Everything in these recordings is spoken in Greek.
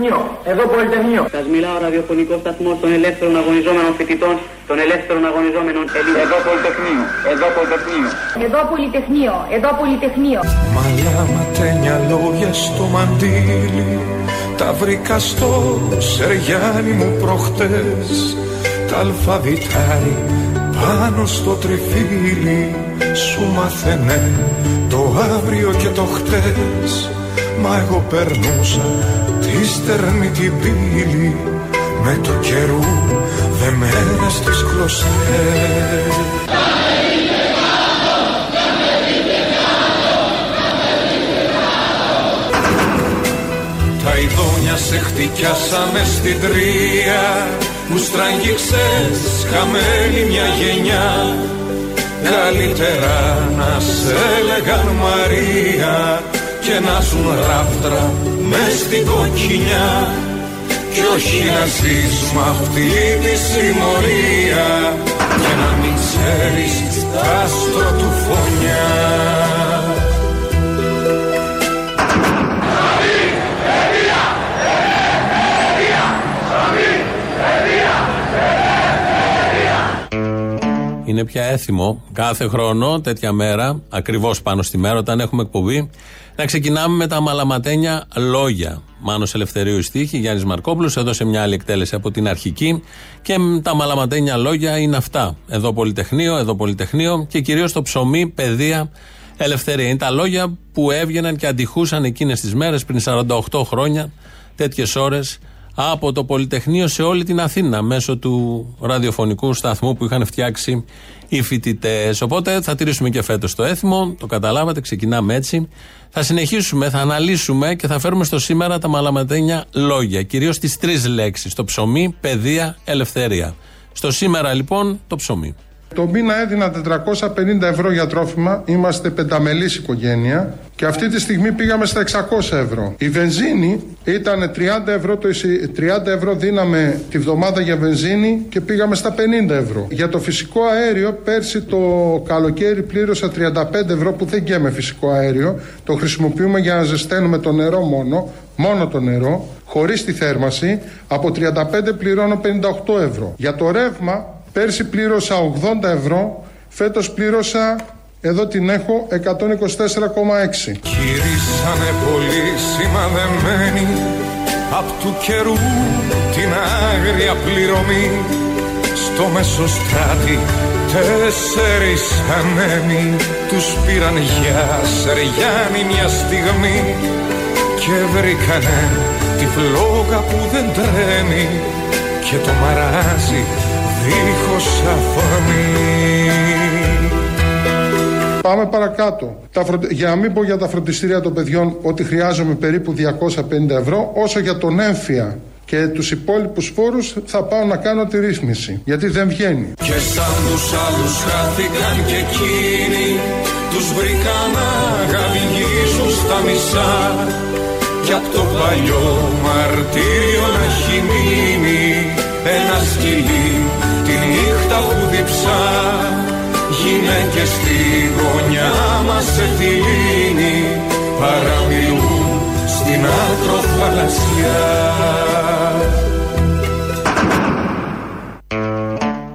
Εδώ Πολυτεχνείο. Εδώ Πολυτεχνείο. Σας μιλάω ραδιοφωνικό σταθμό των ελεύθερων αγωνιζόμενων φοιτητών, των ελεύθερων αγωνιζόμενων Ελλήνων. Εδώ Πολυτεχνείο. Εδώ Πολυτεχνείο. Εδώ Πολυτεχνείο. Εδώ Πολυτεχνείο. Μαλά ματένια λόγια στο μαντίλι Τα βρήκα στο σεριάνι μου προχτές Τα αλφαβητάρι πάνω στο τριφύλι Σου μάθαινε το αύριο και το χτες Μα εγώ περνούσα τη στερνή την πύλη Με το καιρού δεμένες στις κλωστές Τα ειδόνια σε χτυκιάσανε στην τρία Που στραγγίξες χαμένη μια γενιά. Καλύτερα να σε έλεγαν Μαρία Και να ζουν ράφτρα μες στην κοκκινιά. Κι όχι να ζεις μ' αυτή τη συμμορία. Και να μην ξέρεις τ' Είναι πια έθιμο κάθε χρόνο, τέτοια μέρα, ακριβώς πάνω στη μέρα, όταν έχουμε εκπομπή, να ξεκινάμε με τα μαλαματένια λόγια. Μάνος Ελευθερίου η στίχη, Γιάννης Μαρκόπουλος, έδωσε μια άλλη εκτέλεση από την αρχική. Και τα μαλαματένια λόγια είναι αυτά. Εδώ Πολυτεχνείο, εδώ Πολυτεχνείο και κυρίως το ψωμί, παιδεία, ελευθερία. Είναι τα λόγια που έβγαιναν και αντιχούσαν εκείνες τις μέρες πριν 48 χρόνια, τέτοιες ώρες, από το Πολυτεχνείο σε όλη την Αθήνα μέσω του ραδιοφωνικού σταθμού που είχαν φτιάξει οι φοιτητές. Οπότε θα τηρήσουμε και φέτος το έθιμο, το καταλάβατε, ξεκινάμε έτσι. Θα συνεχίσουμε, θα αναλύσουμε και θα φέρουμε στο σήμερα τα μαλαματένια λόγια. Κυρίως τις τρεις λέξεις. Το ψωμί, παιδεία, ελευθερία. Στο σήμερα λοιπόν το ψωμί. Το μήνα έδινα 450 ευρώ για τρόφιμα. Είμαστε πενταμελής οικογένεια. Και αυτή τη στιγμή πήγαμε στα 600 ευρώ. Η βενζίνη ήταν 30 ευρώ, το εισι- 30 ευρώ δίναμε τη βδομάδα για βενζίνη και πήγαμε στα 50 ευρώ. Για το φυσικό αέριο, πέρσι το καλοκαίρι πλήρωσα 35 ευρώ που δεν γέμε φυσικό αέριο. Το χρησιμοποιούμε για να ζεσταίνουμε το νερό μόνο, μόνο το νερό, χωρίς τη θέρμαση. Από 35 πληρώνω 58 ευρώ. Για το ρεύμα, πέρσι πλήρωσα 80 ευρώ, φέτος πλήρωσα, εδώ την έχω, 124,6. Γυρίσανε πολύ σημαδεμένοι Απ' του καιρού την άγρια πληρωμή Στο μεσοστράτη τέσσερις ανέμοι Τους πήραν για σεριάνι μια στιγμή Και βρήκανε τη φλόγα που δεν τρέμει Και το μαράζι δίχως αφορμή Πάμε παρακάτω. Τα φροντι- Για να μην πω για τα φροντιστήρια των παιδιών ότι χρειάζομαι περίπου 250 ευρώ, όσο για τον έμφυα και τους υπόλοιπους φόρους θα πάω να κάνω τη ρύθμιση. Γιατί δεν βγαίνει. Και σαν τους άλλους χάθηκαν και εκείνοι Τους βρήκαν να γαβγίζουν στα μισά Κι απ' το παλιό μαρτύριο να έχει μείνει Ένα σκυλί τη νύχτα που διψά Γυναίκες στη γωνιά μας σε τη λύνη Παραμιλούν στην άκρο θαλασσιά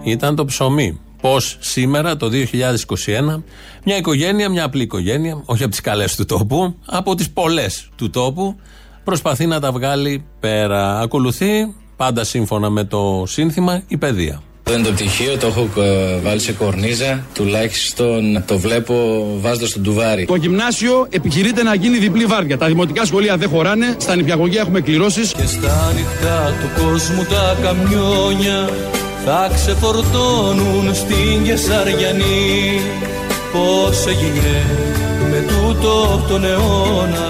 Ήταν το ψωμί. Πώς σήμερα το 2021 μια οικογένεια, μια απλή οικογένεια, όχι από τις καλές του τόπου, από τις πολλές του τόπου, προσπαθεί να τα βγάλει πέρα. Ακολουθεί, πάντα σύμφωνα με το σύνθημα, η παιδεία. Δεν είναι το πτυχίο, το έχω ε, βάλει σε κορνίζα. Τουλάχιστον το βλέπω βάζοντας το ντουβάρι. Το γυμνάσιο επιχειρείται να γίνει διπλή βάρδια. Τα δημοτικά σχολεία δεν χωράνε. Στα νηπιαγωγεία έχουμε κληρώσεις. Και στα νυχτά του κόσμου τα καμιόνια θα ξεφορτώνουν στην Κεσαριανή Πώς έγινε με τούτο τον αιώνα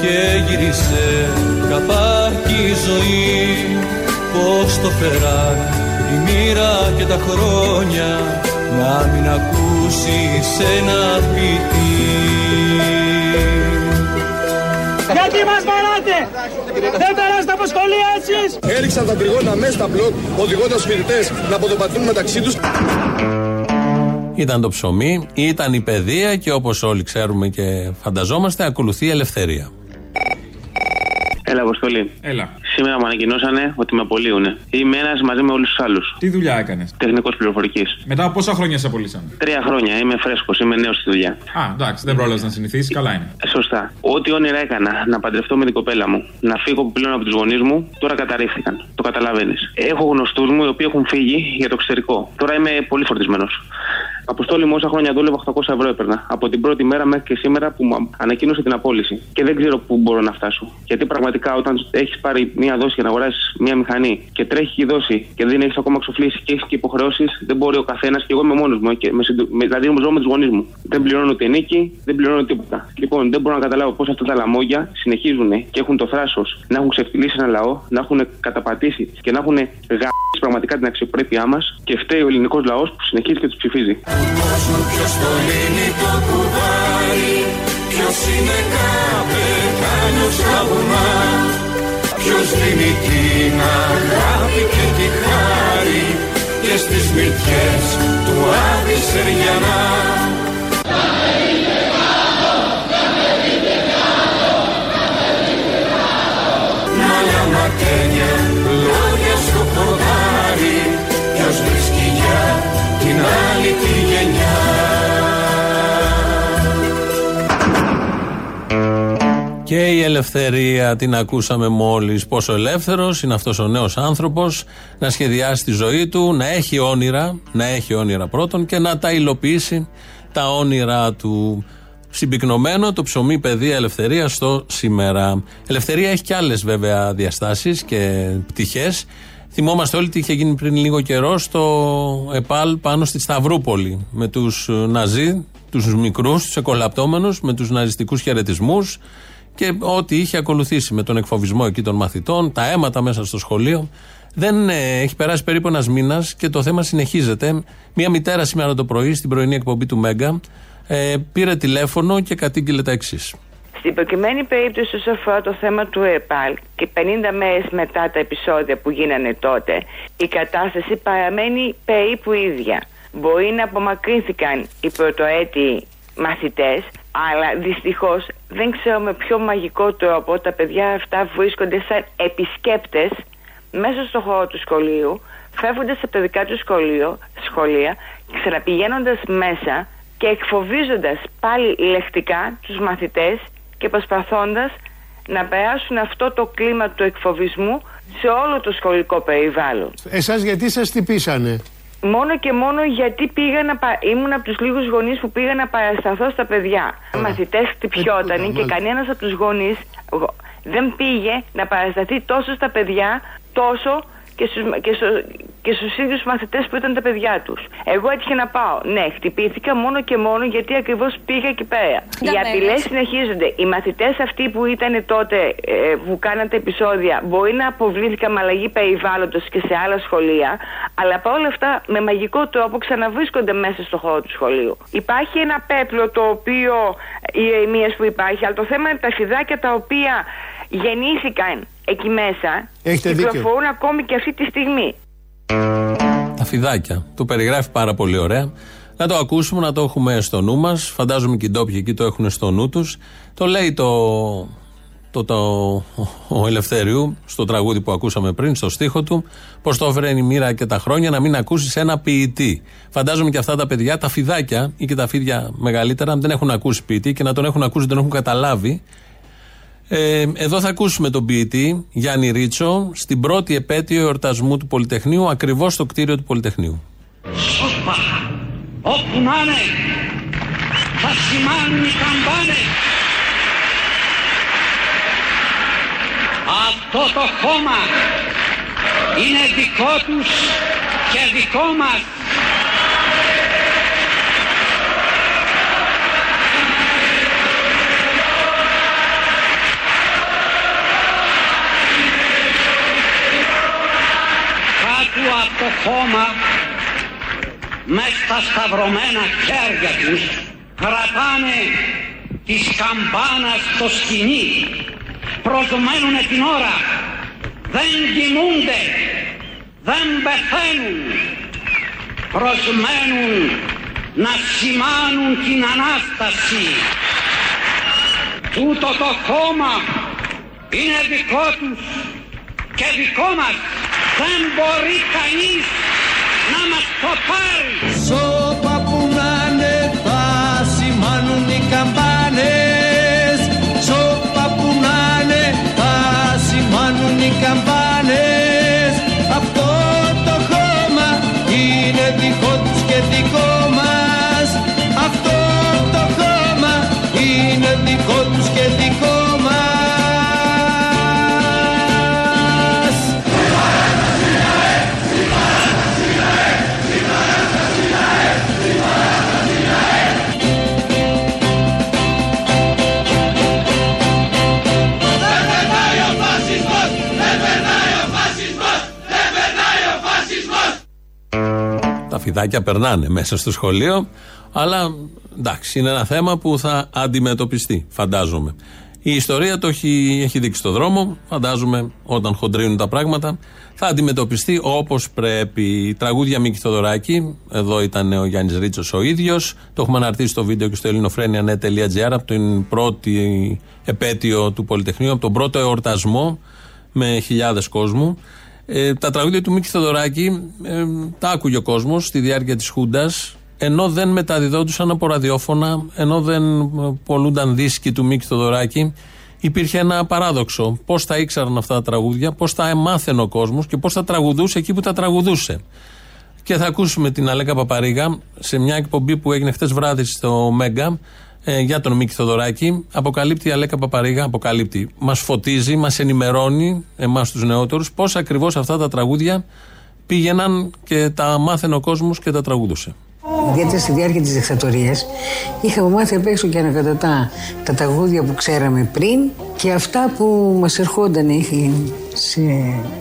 και γύρισε καπάκι η ζωή Πώς το φέραν η μοίρα και τα χρόνια να μην ακούσεις ένα ποιητή Γιατί μας βαράτε! Δεν περάσετε από σχολεία εσείς! Έριξαν τα τριγώνα μέσα στα μπλοκ, οδηγώντας του φοιτητές να ποδοπατούν μεταξύ τους. Ήταν το ψωμί, ήταν η παιδεία και όπως όλοι ξέρουμε και φανταζόμαστε, ακολουθεί η ελευθερία. Έλα, Αποστολή. Έλα. Σήμερα μου ανακοινώσανε ότι με απολύουν. Είμαι ένας μαζί με όλους τους άλλους. Τι δουλειά έκανες; Τεχνικός πληροφορικής. Μετά από πόσα χρόνια σε απολύσαν. Τρία χρόνια. Είμαι φρέσκος. Είμαι νέος στη δουλειά. Α, εντάξει, δεν πρόλαβες να συνηθίσεις. Καλά είναι. Ε, Σωστά. Ό,τι όνειρα έκανα να παντρευτώ με την κοπέλα μου, να φύγω πλέον από τους γονείς μου, τώρα καταρρίφθηκαν. Το καταλαβαίνεις. Έχω γνωστούς μου οι οποίοι έχουν φύγει για το εξωτερικό. Τώρα είμαι πολύ φορτισμένος. Αποστόλη μου όσα χρόνια δούλευα 800 ευρώ έπαιρνα. Από την πρώτη μέρα μέχρι και σήμερα που μου ανακοίνωσε την απόλυση. Και δεν ξέρω πού μπορώ να φτάσω. Γιατί πραγματικά όταν έχεις πάρει μία δόση για να αγοράσεις μία μηχανή και τρέχει η δόση και δεν έχεις ακόμα εξοφλήσει και έχεις και υποχρεώσεις, δεν μπορεί ο καθένας και εγώ είμαι μόνος μου. Και με, συντο- με, δηλαδή ζω με τους γονείς μου. Δεν πληρώνω ούτε νίκη, δεν πληρώνω τίποτα. Λοιπόν, δεν μπορώ να καταλάβω πώς αυτά τα λαμόγια συνεχίζουν και έχουν το θράσος να έχουν ξεφτυλίσει ένα λαό, να έχουν καταπατήσει και να έχουν γαμίσει πραγματικά την αξιοπρέπειά μας και φταίει ο ελληνικός λαός που συνεχίζει και τους ψηφίζει. Ποιος το λύνει το κουβάρι Ποιος είναι καπετάνιος στα βουνά. Ποιος δίνει την αγάπη και τη χάρη Και στις μυτιές του Άδη Σεριανά. Μάλα ματένια, Και η ελευθερία την ακούσαμε μόλις. Πόσο ελεύθερος είναι αυτός ο νέος άνθρωπος να σχεδιάσει τη ζωή του, να έχει όνειρα, να έχει όνειρα πρώτον και να τα υλοποιήσει τα όνειρά του. Συμπυκνωμένο το ψωμί παιδεία ελευθερίας στο σήμερα. Ελευθερία έχει και άλλες βέβαια διαστάσεις και πτυχές. Θυμόμαστε όλοι τι είχε γίνει πριν λίγο καιρό στο ΕΠΑΛ πάνω στη Σταυρούπολη με τους Ναζί, τους μικρούς, τους εκολαπτώμενους, με τους ναζιστικούς χαιρετισμούς και ό,τι είχε ακολουθήσει με τον εκφοβισμό εκεί των μαθητών, τα αίματα μέσα στο σχολείο. Δεν ε, έχει περάσει περίπου ένας μήνας και το θέμα συνεχίζεται. Μία μητέρα σήμερα το πρωί στην πρωινή εκπομπή του Μέγκα ε, πήρε τηλέφωνο και κατήγγειλε τα εξής. Στην προκειμένη περίπτωση όσο αφορά το θέμα του ΕΠΑΛ και 50 μέρες μετά τα επεισόδια που γίνανε τότε η κατάσταση παραμένει περίπου ίδια. Μπορεί να απομακρύνθηκαν οι πρωτοέτοι μαθητές αλλά δυστυχώς δεν ξέρω με ποιο μαγικό τρόπο τα παιδιά αυτά βρίσκονται σαν επισκέπτες μέσα στο χώρο του σχολείου φεύγοντας από τα δικά τους σχολείο, σχολεία ξαναπηγαίνοντας μέσα και εκφοβίζοντας πάλι λεκτικά τους μαθητές και προσπαθώντας να περάσουν αυτό το κλίμα του εκφοβισμού σε όλο το σχολικό περιβάλλον. Εσάς γιατί σας τυπήσανε. Μόνο και μόνο γιατί πήγα να πα... ήμουν από τους λίγους γονείς που πήγα να παρασταθώ στα παιδιά. Οι μαθητές χτυπιότανε και μάλιστα. κανένας από τους γονείς δεν πήγε να παρασταθεί τόσο στα παιδιά, τόσο και στους, και στο, και στους ίδιους μαθητές που ήταν τα παιδιά τους. Εγώ έτυχε να πάω. Ναι, χτυπήθηκα μόνο και μόνο γιατί ακριβώς πήγα εκεί πέρα. Οι απειλές συνεχίζονται. Οι μαθητές αυτοί που ήταν τότε, ε, που κάνατε επεισόδια, μπορεί να αποβλήθηκαν με αλλαγή περιβάλλοντος και σε άλλα σχολεία, αλλά παρόλα αυτά με μαγικό τρόπο ξαναβρίσκονται μέσα στο χώρο του σχολείου. Υπάρχει ένα πέπλο το οποίο ηρεμίας που υπάρχει, αλλά το θέμα είναι τα φιδάκια τα οποία γεννήθηκαν εκεί μέσα Έχετε δίκιο. κυκλοφορούν ακόμη και αυτή τη στιγμή. Τα φιδάκια. Το περιγράφει πάρα πολύ ωραία. Να το ακούσουμε, να το έχουμε στο νου μας. Φαντάζομαι και οι ντόπιοι εκεί το έχουν στο νου τους. Το λέει το, το, το, ο Ελευθέριου στο τραγούδι που ακούσαμε πριν, στο στίχο του, πω το έφερε η μοίρα και τα χρόνια να μην ακούσεις ένα ποιητή. Φαντάζομαι και αυτά τα παιδιά, τα φιδάκια ή και τα φίδια μεγαλύτερα, δεν έχουν ακούσει ποιητή και να τον έχουν ακούσει δεν έχουν καταλάβει. Ε, εδώ θα ακούσουμε τον ποιητή Γιάννη Ρίτσο στην πρώτη επέτειο εορτασμού του Πολυτεχνείου, ακριβώς στο κτίριο του Πολυτεχνείου. Όπα, όπου να είναι, θα σημάνουν οι καμπάνες. Αυτό το χώμα είναι δικό τους και δικό μας. Κάτω από το χώμα μες στα σταυρωμένα χέρια τους κρατάνε της καμπάνας το σκηνή προσμένουνε την ώρα δεν κοιμούνται δεν πεθαίνουν. Προσμένουν να σημάνουν την Ανάσταση. Τούτο το χώμα είναι δικό τους και δικό μας. Δεν μπορεί κανείς να μας το πάρει. Φιδάκια περνάνε μέσα στο σχολείο, αλλά εντάξει, είναι ένα θέμα που θα αντιμετωπιστεί, φαντάζομαι. Η ιστορία το έχει, έχει δείξει το δρόμο. Φαντάζομαι όταν χοντρίνουν τα πράγματα θα αντιμετωπιστεί όπως πρέπει. Τραγούδια Μίκη Θοδωράκη. Εδώ ήταν ο Γιάννης Ρίτσος ο ίδιος. Το έχουμε αναρτήσει στο βίντεο και στο ελληνοφρένια.net.gr από την πρώτη επέτειο του Πολυτεχνείου, από τον πρώτο εορτασμό με χιλιάδες κόσμου. Ε, τα τραγούδια του Μίκη Θοδωράκη ε, τα άκουγε ο κόσμος στη διάρκεια της Χούντας, ενώ δεν μεταδιδόντουσαν από ραδιόφωνα, ενώ δεν ε, πολλούνταν δίσκοι του Μίκη Θοδωράκη. Υπήρχε ένα παράδοξο. Πώς τα ήξεραν αυτά τα τραγούδια, πώς τα εμάθαινε ο κόσμος και πώς τα τραγουδούσε εκεί που τα τραγουδούσε. Και θα ακούσουμε την Αλέκα Παπαρίγα σε μια εκπομπή που έγινε χτε βράδυ στο Μέγκα ε, για τον Μίκη Θοδωράκη. Αποκαλύπτει η Αλέκα Παπαρίγα, αποκαλύπτει. Μας φωτίζει, μας ενημερώνει, εμάς τους νεότερους, πώς ακριβώς αυτά τα τραγούδια πήγαιναν και τα μάθαινε ο κόσμος και τα τραγουδούσε. Ιδιαίτερα στη διάρκεια της δικτατορίας είχαμε μάθει απ' έξω και ανακατατά τα τραγούδια που ξέραμε πριν και αυτά που μας ερχόταν σε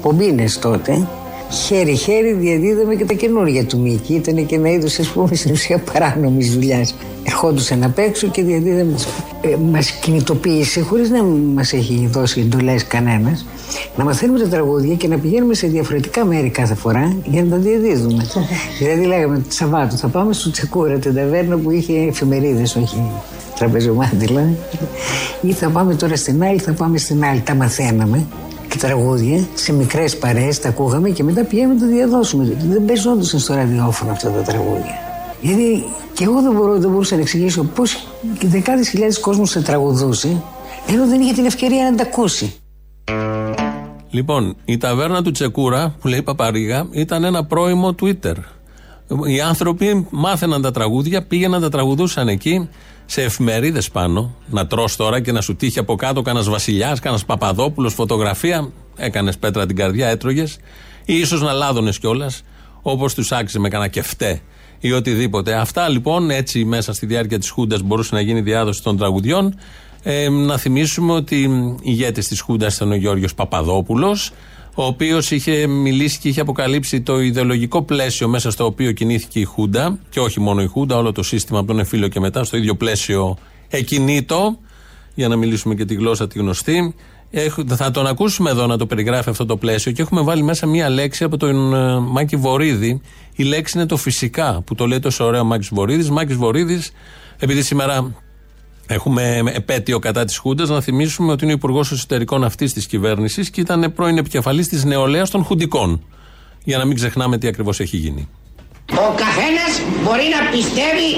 πομπίνες τότε χέρι-χέρι διαδίδαμε και τα καινούργια του Μίκη. Ήταν και ένα είδος, ας πούμε, στην ουσία παράνομης δουλειάς. Ερχόντουσαν απ' έξω και διαδίδαμε. Ε, μας κινητοποίησε, χωρίς να μας έχει δώσει εντολές κανένας, να μαθαίνουμε τα τραγούδια και να πηγαίνουμε σε διαφορετικά μέρη κάθε φορά για να τα διαδίδουμε. δηλαδή λέγαμε Σαββάτο θα πάμε στο Τσεκούρα, την ταβέρνα που είχε εφημερίδες, όχι τραπεζομάντιλα. Ή θα πάμε τώρα στην άλλη, θα πάμε στην άλλη. Τα μαθαίναμε και τραγούδια σε μικρές παρέες, τα ακούγαμε και μετά πηγαίνουμε να τα διαδώσουμε. Δεν παίζονταν στο ραδιόφωνο αυτά τα τραγούδια. Γιατί και εγώ δεν, μπορώ, δεν μπορούσα να εξηγήσω πώς δεκάδες χιλιάδες κόσμου σε τραγουδούσε, ενώ δεν είχε την ευκαιρία να τα ακούσει. Λοιπόν, η ταβέρνα του Τσεκούρα, που λέει Παπαρίγα, ήταν ένα πρώιμο Twitter. Οι άνθρωποι μάθαιναν τα τραγούδια, πήγαιναν τα τραγουδούσαν εκεί, σε εφημερίδες πάνω. Να τρως τώρα και να σου τύχει από κάτω κανένας Βασιλιάς, κανένας Παπαδόπουλος, φωτογραφία. Έκανες πέτρα την καρδιά, έτρωγες. Ή ίσως να λάδωνες κιόλας, όπως τους άξιζε με κανένα κεφτέ ή οτιδήποτε. Αυτά λοιπόν έτσι μέσα στη διάρκεια της Χούντας μπορούσε να γίνει διάδοση των τραγουδιών. Ε, να θυμίσουμε ότι ηγέτης της Χούντας ήταν ο Γιώργος Παπαδόπουλος, ο οποίος είχε μιλήσει και είχε αποκαλύψει το ιδεολογικό πλαίσιο μέσα στο οποίο κινήθηκε η Χούντα, και όχι μόνο η Χούντα, όλο το σύστημα από τον Εφήλιο και μετά, στο ίδιο πλαίσιο εκινήτο, για να μιλήσουμε και τη γλώσσα τη γνωστή. Έχ- θα τον ακούσουμε εδώ να το περιγράφει αυτό το πλαίσιο και έχουμε βάλει μέσα μία λέξη από τον ε, Μάκη Βορύδη. Η λέξη είναι το φυσικά, που το λέει τόσο ωραίο ο Μάκης Βορύδης. Μάκης Βορύδης, επειδή σήμερα Έχουμε επέτειο κατά της Χούντας να θυμίσουμε ότι είναι ο Υπουργός Εσωτερικών αυτής της κυβέρνησης και ήταν πρώην επικεφαλής της νεολαίας των Χουντικών. Για να μην ξεχνάμε τι ακριβώς έχει γίνει. Ο καθένας μπορεί να πιστεύει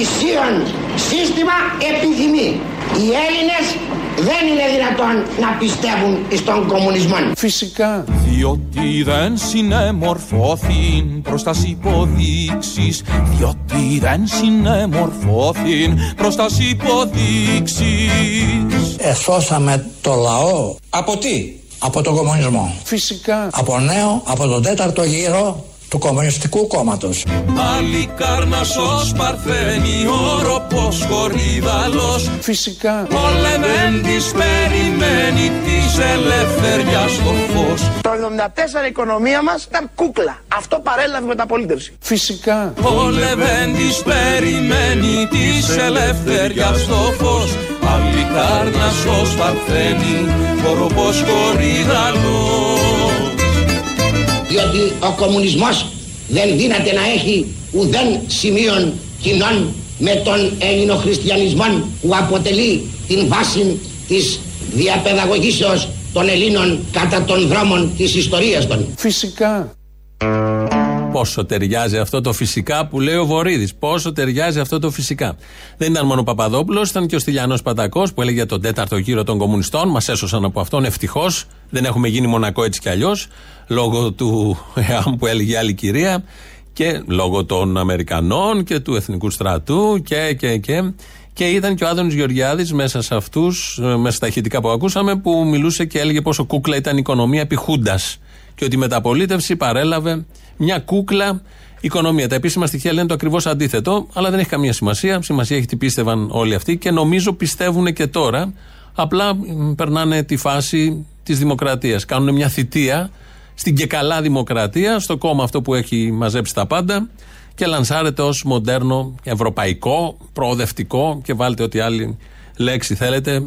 ισχύον σύστημα επιθυμεί. Οι Έλληνες δεν είναι δυνατόν να πιστεύουν στον κομμουνισμό. Φυσικά. Διότι δεν συνεμορφώθην προς τας υποδείξεις Διότι δεν συνεμορφώθην προς τας υποδείξεις Εσώσαμε το λαό. Από τι; Από τον κομμουνισμό. Φυσικά. Από νέο, από τον τέταρτο γύρο του Κομμουνιστικού Κόμματος. Αλικάρνασος παρθένη όροπος κορίδαλος Φυσικά. Πολεμέντης περιμένει της ελευθεριάς το φως Το 74 η οικονομία μας ήταν κούκλα. Αυτό παρέλαβε μεταπολίτευση. Φυσικά. Πολεμέντης περιμένει της ελευθεριάς το φως Αλικάρνασος παρθένη όροπος κορίδαλος Διότι ο κομμουνισμός δεν δύναται να έχει ουδέν σημείων κοινών με τον ελληνοχριστιανισμό που αποτελεί την βάση της διαπαιδαγωγήσεως των Ελλήνων κατά των δρόμων της ιστορίας των. Φυσικά. Πόσο ταιριάζει αυτό το φυσικά που λέει ο Βορύδης. Πόσο ταιριάζει αυτό το φυσικά. Δεν ήταν μόνο ο Παπαδόπουλος, ήταν και ο Στυλιανός Πατακός που έλεγε τον τέταρτο γύρο των κομμουνιστών. Μας έσωσαν από αυτόν ευτυχώς. Δεν έχουμε γίνει μονακό έτσι κι αλλιώς. Λόγω του ΕΑΜ που έλεγε άλλη κυρία και λόγω των Αμερικανών και του Εθνικού Στρατού και, και, και. Και ήταν και ο Άδωνης Γεωργιάδης μέσα σε αυτούς, μέσα στα ηχητικά που ακούσαμε, που μιλούσε και έλεγε πόσο κούκλα ήταν η οικονομία επί Χούντας. Και ότι η μεταπολίτευση παρέλαβε μια κούκλα οικονομία. Τα επίσημα στοιχεία λένε το ακριβώς αντίθετο, αλλά δεν έχει καμία σημασία. Σημασία έχει τι πίστευαν όλοι αυτοί και νομίζω πιστεύουν και τώρα. Απλά περνάνε τη φάση της δημοκρατίας. Κάνουν μια θητεία στην και καλά δημοκρατία, στο κόμμα αυτό που έχει μαζέψει τα πάντα και λανσάρεται ως μοντέρνο, ευρωπαϊκό, προοδευτικό και βάλτε ό,τι άλλη λέξη θέλετε.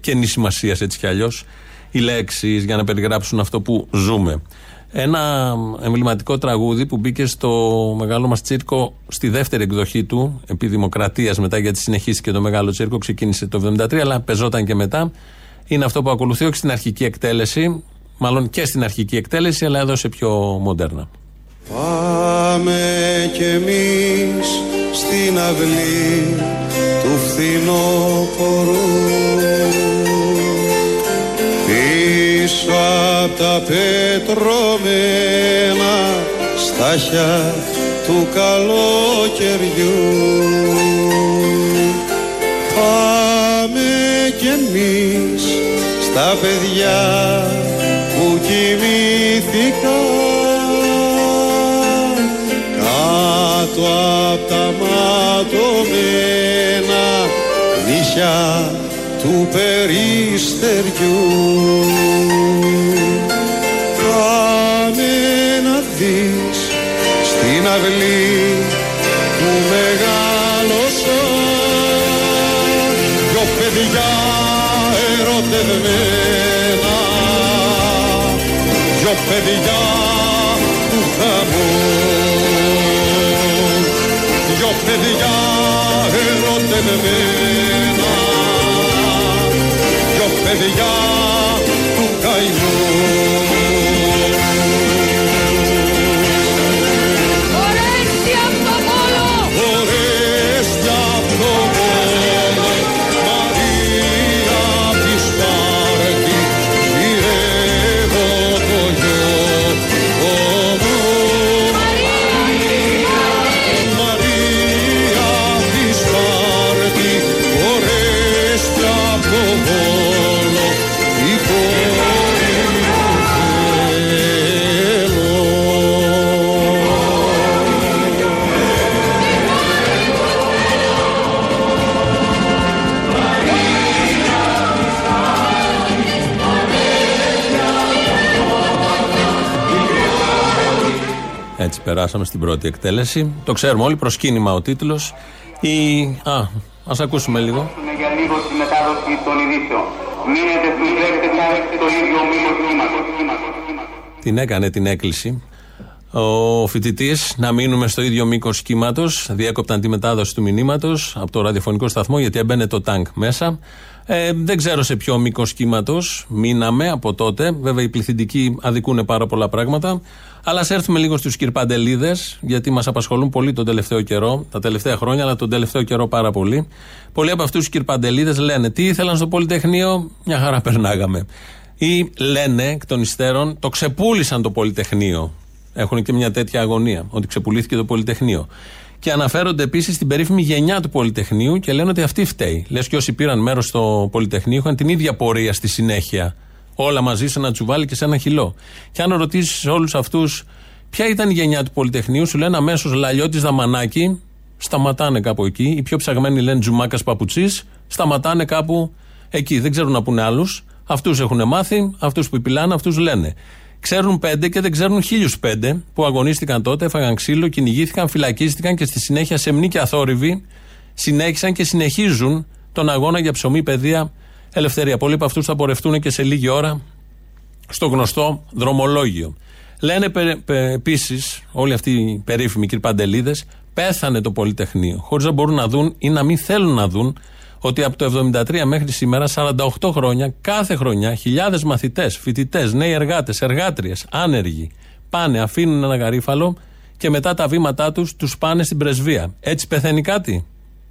Και σημασίας έτσι κι αλλιώς οι λέξεις για να περιγράψουν αυτό που ζούμε. Ένα εμβληματικό τραγούδι που μπήκε στο μεγάλο μας τσίρκο στη δεύτερη εκδοχή του, επί δημοκρατίας μετά, γιατί συνεχίστηκε το μεγάλο τσίρκο, ξεκίνησε το 1973, αλλά πεζόταν και μετά. Είναι αυτό που ακολουθεί, όχι στην αρχική εκτέλεση, μάλλον και στην αρχική εκτέλεση, αλλά έδωσε πιο μοντέρνα. Πάμε κι εμείς στην αυλή του φθινοπορού πίσω απ' τα πετρωμένα στάχια του καλοκαιριού. Πάμε κι εμείς στα παιδιά που κοιμήθηκαν. Κάτω απ' τα ματωμένα νησιά του περιστεριού. Κάνε να δεις στην αυλή που μεγάλωσα. Δυο παιδιά ερωτευμένα. Δυο παιδιά του χαμού δυο παιδιά ερωτευμένα περάσαμε στην πρώτη εκτέλεση. Το ξέρουμε όλοι, προσκύνημα ο τίτλος. Η... Α, ας ακούσουμε λίγο. για λίγο τη μετάδοση των ειδήσεων. Μείνετε στους δέκτες στο ίδιο μήκος κύματος. Την έκανε την έκκληση. Ο φοιτητής να μείνουμε στο ίδιο μήκος κύματος. Διέκοπταν τη μετάδοση του μηνύματος από το ραδιοφωνικό σταθμό γιατί έμπαινε το τάγκ μέσα. Ε, δεν ξέρω σε ποιο μήκος κύματος μείναμε από τότε. Βέβαια, οι πληθυντικοί αδικούν πάρα πολλά πράγματα. Αλλά ας έρθουμε λίγο στους κυρπαντελίδες, γιατί μας απασχολούν πολύ τον τελευταίο καιρό, τα τελευταία χρόνια, αλλά τον τελευταίο καιρό πάρα πολύ. Πολλοί από αυτούς τους κυρπαντελίδες λένε τι ήθελαν στο Πολυτεχνείο, μια χαρά περνάγαμε. Ή λένε εκ των υστέρων, το ξεπούλησαν το Πολυτεχνείο. Έχουν και μια τέτοια αγωνία, ότι ξεπουλήθηκε το Πολυτεχνείο. Και αναφέρονται επίσης στην περίφημη γενιά του Πολυτεχνείου και λένε ότι αυτή φταίει. Λες και όσοι πήραν μέρος στο Πολυτεχνείο είχαν την ίδια πορεία στη συνέχεια. Όλα μαζί σε ένα τσουβάλι και σε ένα χυλό. Και αν ρωτήσεις όλους αυτούς ποια ήταν η γενιά του Πολυτεχνείου, σου λένε αμέσως Λαλιώτης Δαμανάκη, σταματάνε κάπου εκεί. Οι πιο ψαγμένοι λένε Τζουμάκας Παπουτσής, σταματάνε κάπου εκεί. Δεν ξέρουν να πούνε άλλους. Αυτούς έχουν μάθει, αυτούς που επιλάνε, αυτούς λένε. Ξέρουν πέντε και δεν ξέρουν χίλιους πέντε που αγωνίστηκαν τότε, έφαγαν ξύλο, κυνηγήθηκαν, φυλακίστηκαν και στη συνέχεια σεμνοί και αθόρυβοι συνέχισαν και συνεχίζουν τον αγώνα για ψωμί, παιδεία, ελευθερία. Πολλοί από αυτούς θα πορευτούν και σε λίγη ώρα στο γνωστό δρομολόγιο. Λένε επίσης όλοι αυτοί οι περίφημοι κυρπαντελίδε, πέθανε το Πολυτεχνείο. Χωρίς να μπορούν να δουν ή να μην θέλουν να δουν ότι από το 73 μέχρι σήμερα, 48 χρόνια, κάθε χρονιά, χιλιάδες μαθητές, φοιτητές, νέοι εργάτες, εργάτριες, άνεργοι, πάνε, αφήνουν ένα γαρίφαλο και μετά τα βήματά τους τους πάνε στην πρεσβεία. Έτσι πεθαίνει κάτι;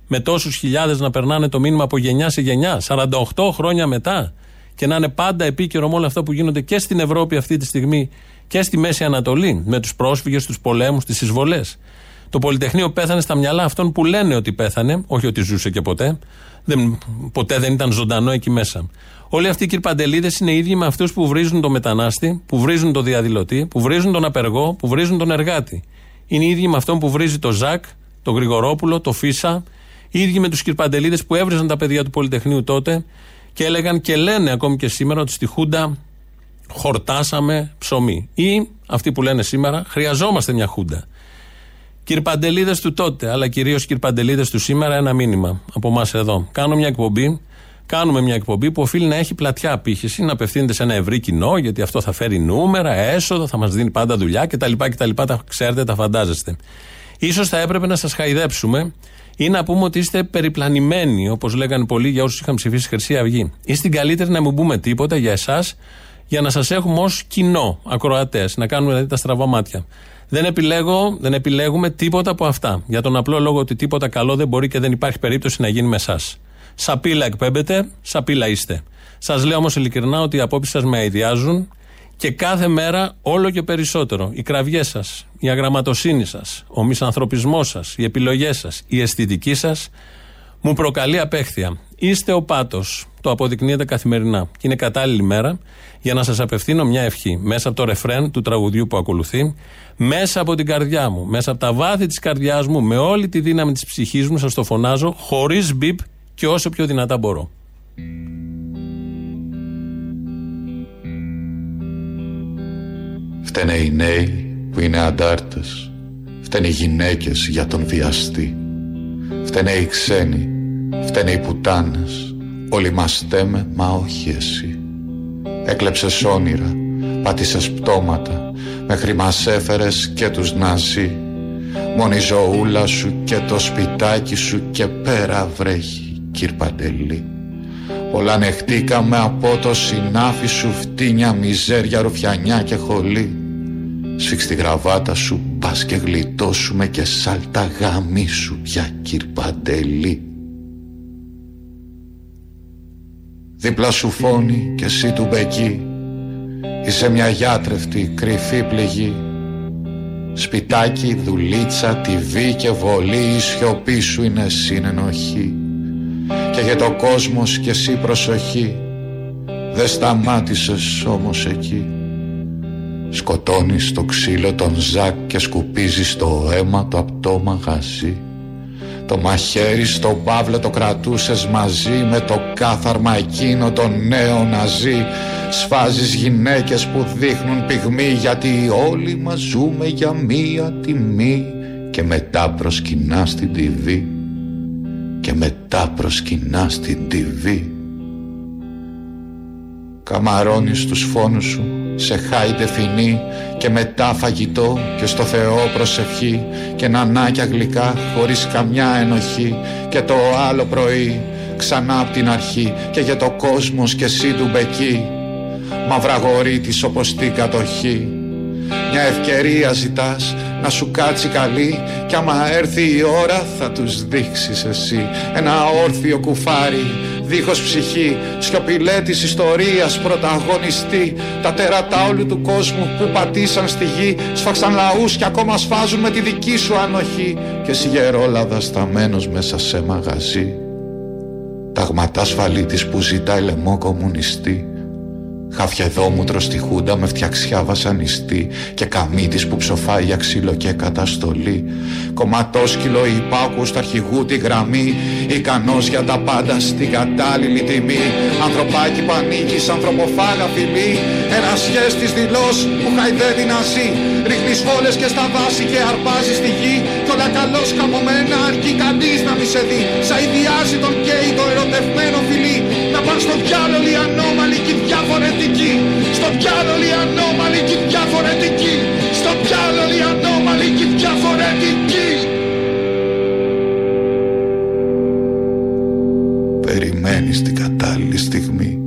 Με τόσους χιλιάδες να περνάνε το μήνυμα από γενιά σε γενιά, 48 χρόνια μετά, και να είναι πάντα επίκαιρο με όλα αυτά που γίνονται και στην Ευρώπη αυτή τη στιγμή και στη Μέση Ανατολή, με τους πρόσφυγες, τους πολέμους, τις εισβολές. Το Πολυτεχνείο πέθανε στα μυαλά αυτών που λένε ότι πέθανε, όχι ότι ζούσε και ποτέ. Δεν, ποτέ δεν ήταν ζωντανό εκεί μέσα. Όλοι αυτοί οι κυρπαντελίδε είναι ίδιοι με αυτούς που βρίζουν τον μετανάστη, που βρίζουν τον διαδηλωτή, που βρίζουν τον απεργό, που βρίζουν τον εργάτη. Είναι ίδιοι με αυτόν που βρίζει το Ζακ, τον Γρηγορόπουλο, το Φίσα, οι ίδιοι με τους κυρπαντελίδε που έβριζαν τα παιδιά του Πολυτεχνείου τότε και έλεγαν και λένε ακόμη και σήμερα ότι στη Χούντα χορτάσαμε ψωμί. Ή αυτοί που λένε σήμερα χρειαζόμαστε μια Χούντα. Κυρπαντελίδες του τότε, αλλά κυρίως κυρπαντελίδες του σήμερα, ένα μήνυμα από εμάς εδώ. Κάνω μια εκπομπή, κάνουμε μια εκπομπή που οφείλει να έχει πλατιά απήχηση, να απευθύνεται σε ένα ευρύ κοινό, γιατί αυτό θα φέρει νούμερα, έσοδο, θα μας δίνει πάντα δουλειά κτλ. κτλ. Τα ξέρετε, τα φαντάζεστε. σω θα έπρεπε να σας χαϊδέψουμε ή να πούμε ότι είστε περιπλανημένοι, όπως λέγανε πολλοί για όσους είχαν ψηφίσει Χρυσή Αυγή. Είστε καλύτεροι να μην πούμε τίποτα για εσάς, για να σας έχουμε ως κοινό, ακροατές, να κάνουμε δηλαδή τα στραβά μάτια. Δεν, επιλέγω, δεν επιλέγουμε τίποτα από αυτά. Για τον απλό λόγο ότι τίποτα καλό δεν μπορεί και δεν υπάρχει περίπτωση να γίνει με εσάς. Σαπίλα εκπέμπετε, σαπίλα είστε. Σας λέω όμως ειλικρινά ότι οι απόψεις σας με αειδιάζουν και κάθε μέρα όλο και περισσότερο. Οι κραυγές σας, η αγραμματοσύνη σας, ο μισανθρωπισμός σας, οι επιλογές σας, η αισθητική σας μου προκαλεί απέχθεια. Είστε ο πάτος. Το αποδεικνύεται καθημερινά. Και είναι κατάλληλη μέρα για να σας απευθύνω μια ευχή μέσα από το ρεφρέν του τραγουδιού που ακολουθεί, μέσα από την καρδιά μου, μέσα από τα βάθη της καρδιάς μου, με όλη τη δύναμη της ψυχής μου, σας το φωνάζω, χωρίς μπιπ και όσο πιο δυνατά μπορώ. Φταίνε οι νέοι που είναι αντάρτες Φταίνε οι γυναίκες για τον βιαστή Φταίνε οι ξένοι Φταίνε οι πουτάνες Όλοι μας στέμε μα όχι εσύ Έκλεψες όνειρα Πάτησες πτώματα Μέχρι μας έφερες και τους ναζί Μόνη ζωούλα σου και το σπιτάκι σου Και πέρα βρέχει κύρ Παντελή Πολλά νεχτήκαμε από το συνάφι σου φτύνια, μιζέρια, ρουφιανιά και χολή. Σφίξ τη γραβάτα σου, πας και γλιτώσουμε και σάλτα γάμι σου πια κύρ Παντελή. Δίπλα σου φώνει και εσύ του μπεκί, είσαι μια γιάτρευτη κρυφή πληγή. Σπιτάκι, δουλίτσα, τυβή και βολή, η σιωπή σου είναι συνενοχή. Και για το κόσμος και εσύ προσοχή. Δεν σταμάτησες όμως εκεί. Σκοτώνεις το ξύλο τον Ζακ και σκουπίζεις το αίμα το απ' το μαγαζί Το μαχαίρι στο Παύλο το κρατούσες μαζί με το κάθαρμα εκείνο το νέο ναζί. Σφάζεις γυναίκες που δείχνουν πυγμή γιατί όλοι μας ζούμε για μία τιμή. Και μετά προσκυνάς την τιβή και μετά προσκυνά στην TV Καμαρώνεις τους φόνους σου σε χάιντε φινή και μετά φαγητό και στο Θεό προσευχή και νανάκια γλυκά χωρίς καμιά ενοχή και το άλλο πρωί ξανά απ' την αρχή και για το κόσμος και εσύ του μπεκί. Μαυραγορίτης όπως την κατοχή. Μια ευκαιρία ζητάς να σου κάτσει καλή Κι άμα έρθει η ώρα θα τους δείξεις εσύ. Ένα όρθιο κουφάρι δίχως ψυχή Σιωπηλέ της ιστορίας πρωταγωνιστή. Τα τερατά όλου του κόσμου που πατήσαν στη γη Σφάξαν λαούς και ακόμα σφάζουν με τη δική σου ανοχή. Και εσύ γερόλαδα σταμένος μέσα σε μαγαζί. Ταγματάς ασφαλίτης που ζητάει λαιμό κομμουνιστή Χαφιεδόμουτρο στη χούντα με φτιαξιά βασανιστή και καμίτης που ψοφάει για ξύλο και καταστολή. Κομματόσκυλο υπάκου στο αρχηγού τη γραμμή, ικανός για τα πάντα στην κατάλληλη τιμή. Ανθρωπάκι πανίκης, ανθρωποφάγα φιλή, ένας σχέστης δηλός που χαϊδεύει να ζει. Ρίχνεις φόλες και στα βάση και αρπάζεις στη γη. Κι όλα καλώς καμωμένα αρκεί κανείς να μη σε δει. Σαϊδιάζει τον καίει το ερωτευμένο φιλί. Να πάνε στο διάλογο οι ανώμαλοι και διαφορετικοί στο πιάνο οι ανώμαλοι και διαφορετικοί Στο πιάνο οι ανώμαλοι και διαφορετικοί στην κατάλληλη στιγμή.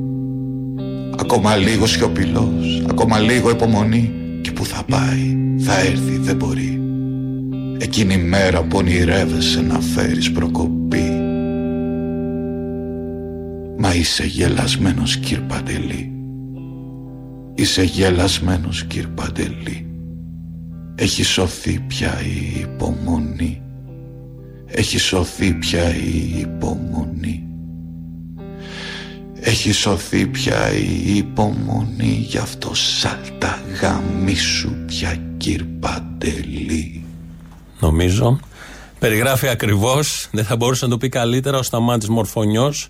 Ακόμα λίγο σιωπηλός, ακόμα λίγο υπομονή. Και που θα πάει, θα έρθει, δεν μπορεί. Εκείνη η μέρα που ονειρεύεσαι να φέρεις προκοπή Μα είσαι γελασμένος κύρ Παντελή. Είσαι γελασμένος κύρ Παντελή. Έχει σωθεί πια η υπομονή. Έχει σωθεί πια η υπομονή. Έχει σωθεί πια η υπομονή. Γι' αυτό σάλτα γαμίσου πια κύρ Παντελή. Νομίζω. Περιγράφει ακριβώς, δεν θα μπορούσε να το πει καλύτερα. Ο Σταμάτης Μορφωνιός.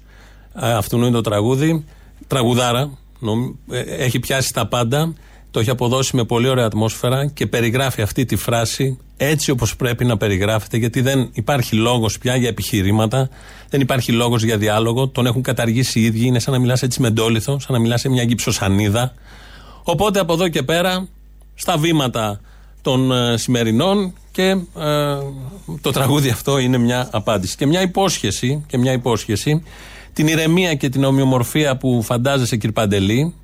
Αυτού είναι το τραγούδι. Τραγουδάρα. νομ- ε, Έχει πιάσει τα πάντα. Το έχει αποδώσει με πολύ ωραία ατμόσφαιρα και περιγράφει αυτή τη φράση έτσι όπως πρέπει να περιγράφεται γιατί δεν υπάρχει λόγος πια για επιχειρήματα, δεν υπάρχει λόγος για διάλογο, τον έχουν καταργήσει οι ίδιοι, είναι σαν να μιλάς έτσι με ντόλιθο, σαν να μιλάς σε μια γυψοσανίδα. Οπότε από εδώ και πέρα, στα βήματα των ε, σημερινών και ε, το τραγούδι αυτό είναι μια απάντηση. Και μια υπόσχεση, και μια υπόσχεση την ηρεμία και την ομοιομορφία που φαντάζεσαι κύριε Παντελή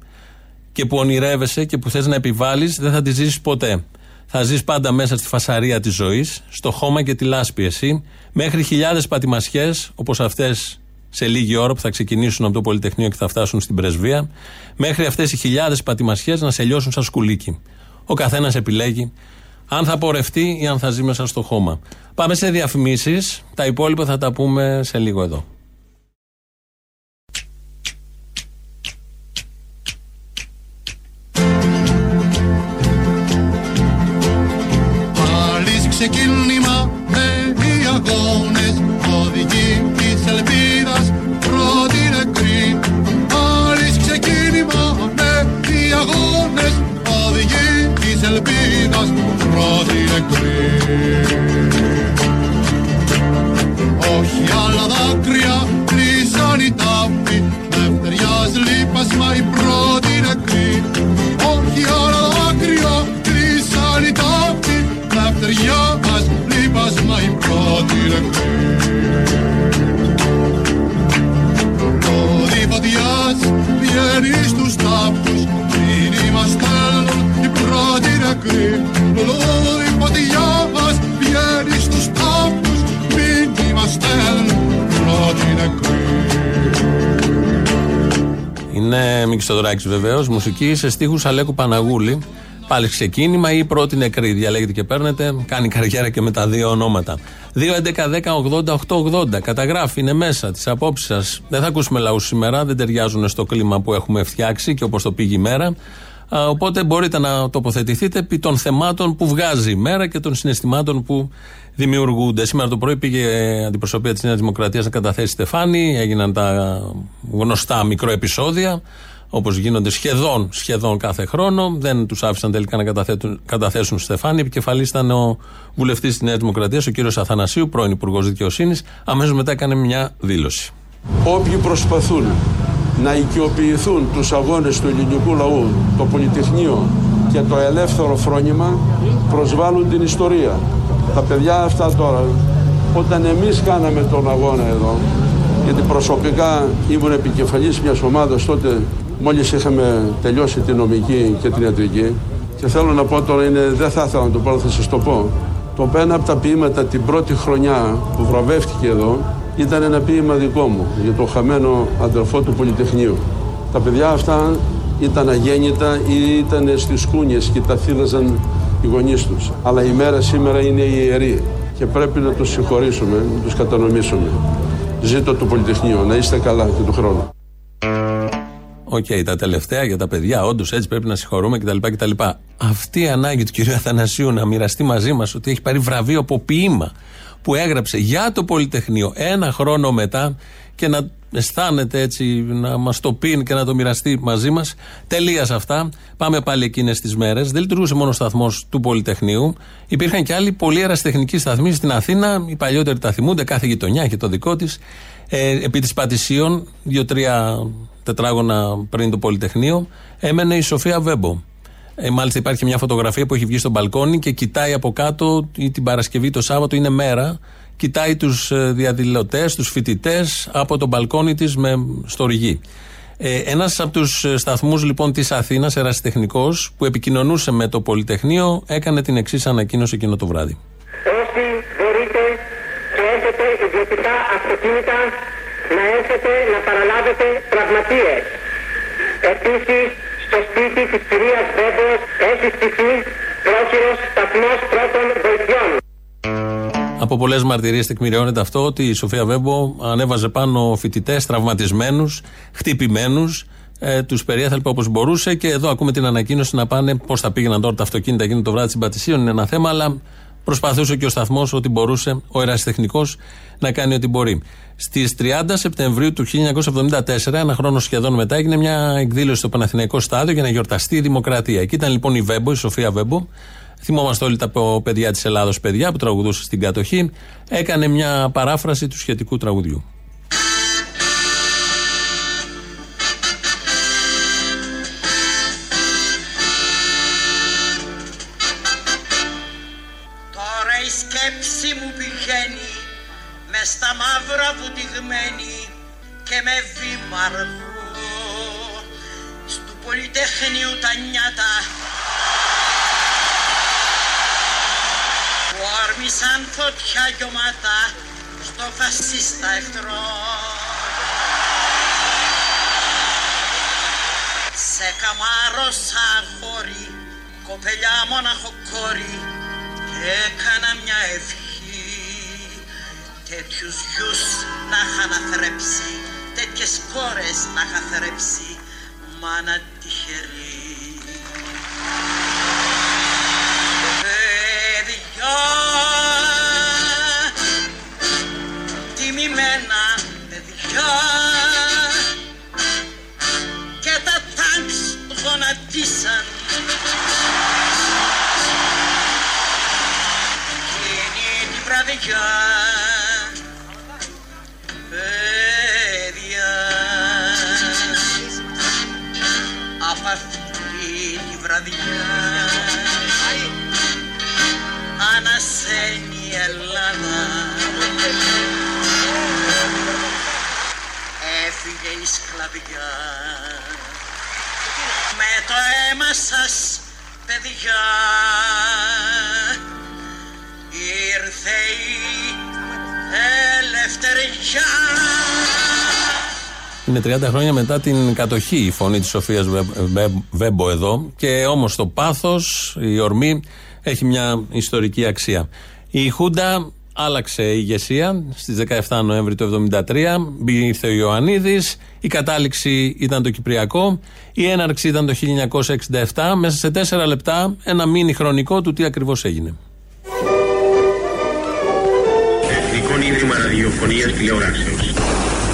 και που ονειρεύεσαι και που θες να επιβάλλεις δεν θα τη ζήσεις ποτέ. Θα ζεις πάντα μέσα στη φασαρία της ζωής, στο χώμα και τη λάσπη εσύ, μέχρι χιλιάδες πατημασιές όπως αυτές σε λίγη ώρα που θα ξεκινήσουν από το Πολυτεχνείο και θα φτάσουν στην πρεσβεία, μέχρι αυτές οι χιλιάδες πατημασιές να σε λιώσουν σαν σκουλίκι. Ο καθένας επιλέγει αν θα πορευτεί ή αν θα ζει μέσα στο χώμα. Πάμε σε διαφημίσεις, τα υπόλοιπα θα τα πούμε σε λίγο εδώ. Είναι Μίκης Θοδωράκης βεβαίως, μουσική σε στίχους Αλέκου Παναγούλη. Πάλι ξεκίνημα ή πρώτη νεκρή. Διαλέγετε και παίρνετε. Κάνει καριέρα και με τα δύο ονόματα. 2.11.10.80.880. Καταγράφει, είναι μέσα τι απόψει σας. Δεν θα ακούσουμε λαούς σήμερα. Δεν ταιριάζουν στο κλίμα που έχουμε φτιάξει και όπως το πήγε η μέρα. Α, Οπότε μπορείτε να τοποθετηθείτε επί των θεμάτων που βγάζει η μέρα και των συναισθημάτων που δημιουργούνται. Σήμερα το πρωί πήγε η αντιπροσωπεία της Νέας Δημοκρατίας να καταθέσει Στεφάνη. Έγιναν τα γνωστά μικροεπισόδια όπως γίνονται σχεδόν, σχεδόν κάθε χρόνο. Δεν τους άφησαν τελικά να καταθέτουν- καταθέσουν Στεφάνη. Επικεφαλής ήταν ο βουλευτής της Νέας Δημοκρατίας, ο κύριος Αθανασίου, πρώην Υπουργός Δικαιοσύνης. Αμέσως μετά έκανε μια δήλωση. Όποιοι προσπαθούν να οικειοποιηθούν τους αγώνες του ελληνικού λαού, το Πολυτεχνείο και το ελεύθερο φρόνημα προσβάλλουν την ιστορία. Τα παιδιά αυτά τώρα, όταν εμείς κάναμε τον αγώνα εδώ, γιατί προσωπικά ήμουν επικεφαλής μιας ομάδας τότε, μόλις είχαμε τελειώσει την νομική και την ιατρική, και θέλω να πω τώρα, είναι, δεν θα ήθελα να το πω, αλλά θα σας το πω. Το ένα από τα ποίηματα την πρώτη χρονιά που βραβεύτηκε εδώ ήταν ένα ποίημα δικό μου για το χαμένο αδερφό του Πολυτεχνείου. Τα παιδιά αυτά ήταν αγέννητα ή ήταν στις κούνιες και τα θύλαζαν οι γονείς τους. Αλλά η μέρα σήμερα είναι ιερή και πρέπει να τους συγχωρήσουμε, να τους κατανοήσουμε. Ζήτω το Πολυτεχνείο, να είστε καλά και του χρόνου. Οκ, τα τελευταία για τα παιδιά, όντως έτσι πρέπει να συγχωρούμε κτλ. κτλ. Αυτή η ανάγκη του κυρίου Αθανασίου να μοιραστεί μαζί μας ότι έχει πάρει βραβείο από ποίημα που έγραψε για το Πολυτεχνείο ένα χρόνο μετά και να αισθάνεται έτσι, να μας το πει και να το μοιραστεί μαζί μας. Τελεία σε αυτά. Πάμε πάλι εκείνες τις μέρες. Δεν λειτουργούσε μόνο ο σταθμός του Πολυτεχνείου. Υπήρχαν και άλλοι πολύ αεραστεχνικοί σταθμοί στην Αθήνα. Οι παλιότεροι τα θυμούνται, κάθε γειτονιά έχει το δικό της. Ε, επί της Πατησίων, δύο-τρία τετράγωνα πριν το Πολυτεχνείο, έμενε η Σοφία Βέμπο. Ε, μάλιστα υπάρχει μια φωτογραφία που έχει βγει στο μπαλκόνι και κοιτάει από κάτω ή την Παρασκευή το Σάββατο είναι μέρα κοιτάει τους διαδηλωτές, τους φοιτητές από τον μπαλκόνι της με στοργή. Ε, Ένας από τους σταθμούς λοιπόν της Αθήνας, ερασιτεχνικός, που επικοινωνούσε με το Πολυτεχνείο, έκανε την εξής ανακοίνωση εκείνο το βράδυ. Όσοι μπορείτε και έχετε ιδιωτικά αυτοκίνητα να έρθετε να παραλάβετε τραυματίες. Επίσης, στο σπίτι της κυρίας Βέμπος έχει στηθεί πρόχειρος σταθμός πρώτων βοηθειών. Από πολλές μαρτυρίες τεκμηριώνεται αυτό ότι η Σοφία Βέμπο ανέβαζε πάνω φοιτητές τραυματισμένους, χτυπημένους, ε, τους περιέθαλπε όπως μπορούσε και εδώ ακούμε την ανακοίνωση να πάνε πώς θα πήγαιναν τώρα τα αυτοκίνητα εκείνο το βράδυ συμπατησίων. Είναι ένα θέμα, αλλά προσπαθούσε και ο σταθμός ό,τι μπορούσε, ο ερασιτεχνικός, να κάνει ό,τι μπορεί. Στις 30 Σεπτεμβρίου του 1974, ένα χρόνο σχεδόν μετά, έγινε μια εκδήλωση στο Παναθηναϊκό Στάδιο για να γιορταστεί η Δημοκρατία. Εκεί ήταν λοιπόν η Βέμπο, η Σοφία Βέμπο. Θυμόμαστε όλοι τα παιδιά της Ελλάδος, παιδιά που τραγουδούσε στην κατοχή. Έκανε μια παράφραση του σχετικού τραγουδιού. Στο φασίστα εχθρό. Σε καμάρωσα αγόρι κοπελιά μόναχο κόρη και έκανα μια ευχή. Τέτοιους γιους να είχα να θρέψει τέτοιες κόρες να είχα θρέψει μάνα τυχερή παιδιά εκείνη τη βραδιά παιδιά. Απ' αυτή τη βραδιά. Ανασένει η Ελλάδα. Έφυγε η σκλαβιά. Με το αίμα σας παιδιά ήρθε η ελευθεριά Είναι 30 χρόνια μετά την κατοχή η φωνή της Σοφίας Βέμπο εδώ. Και όμως το πάθος, η ορμή έχει μια ιστορική αξία. Η Χούντα άλλαξε η ηγεσία στις 17 Νοέμβρη του 1973. Ήρθε ο Ιωαννίδης. Η κατάληξη ήταν το Κυπριακό. Η έναρξη ήταν το 1967. Μέσα σε τέσσερα λεπτά ένα μήνυ χρονικό του τι ακριβώς έγινε. Ραδιοφωνίας Τηλεοράσεως.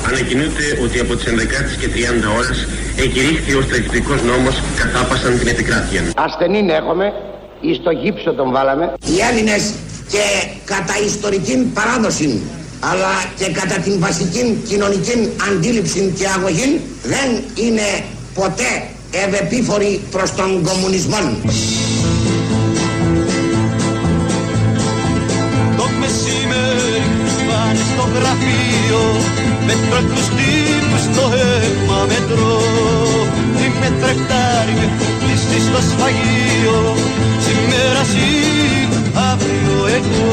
Ανακοινούται ότι από τις 11 και 30 ώρες εκηρύχθη ο στρατιωτικός νόμος καθάπασαν την επικράτεια. Ασθενήν έχουμε, εις το γύψο τον βάλαμε. Οι Έλληνες και κατά ιστορική παράδοση αλλά και κατά την βασική κοινωνική αντίληψη και αγωγή δεν είναι ποτέ ευεπίφοροι προς τον κομμουνισμό. Γραφείο Μέτρα τους τύπους στο αίμα μετρώ Είμαι τρεκτάρι με έχω κλείσει στο σφαγείο Σήμερα εσύ, αύριο εγώ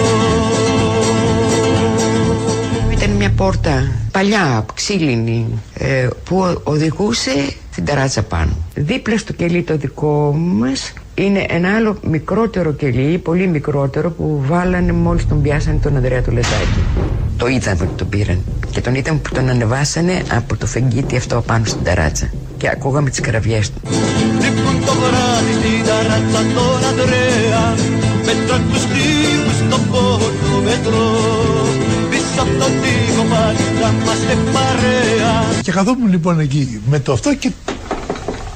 Ήταν μια πόρτα παλιά, ξύλινη, ε, που οδηγούσε την ταράτσα πάνω. Δίπλα στο κελί το δικό μας είναι ένα άλλο μικρότερο κελί, πολύ μικρότερο, που βάλανε μόλις τον πιάσανε τον Ανδρέα του Λετάκη. Το είδαμε ότι τον πήραν και τον είδαμε που τον ανεβάσανε από το φεγγίτι αυτό πάνω στην ταράτσα και ακούγαμε τις καραβιές του. Λείπουν το βράδυ στην ταράτσα τον Ανδρέα Μέτρα τους τύπους στον πόρτο μετρό Πίσω από τον τοίχο πάλι θα είμαστε παρέα Και καθόμουν λοιπόν εκεί με το αυτό και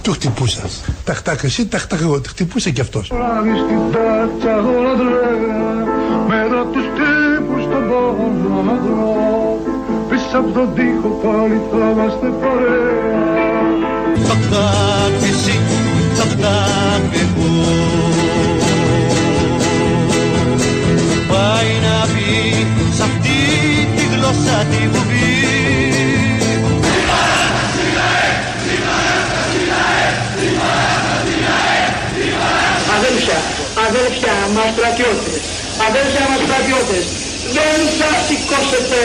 το χτυπούσα. Ταχτάκ εσύ, ταχτάκ εγώ. Το χτυπούσε και αυτός. Βράδυ στην τάτσα τον Ανδρέα Απ' απ' τον τοίχο πάλι θα είμαστε παρέα. Θα φτάμε εσύ, θα εγώ. Πάει να πει σ' αυτή τη γλώσσα τη βουβή Αδέλφια, αδέλφια μας στρατιώτες, αδέλφια μας στρατιώτες, δεν θα σηκώσετε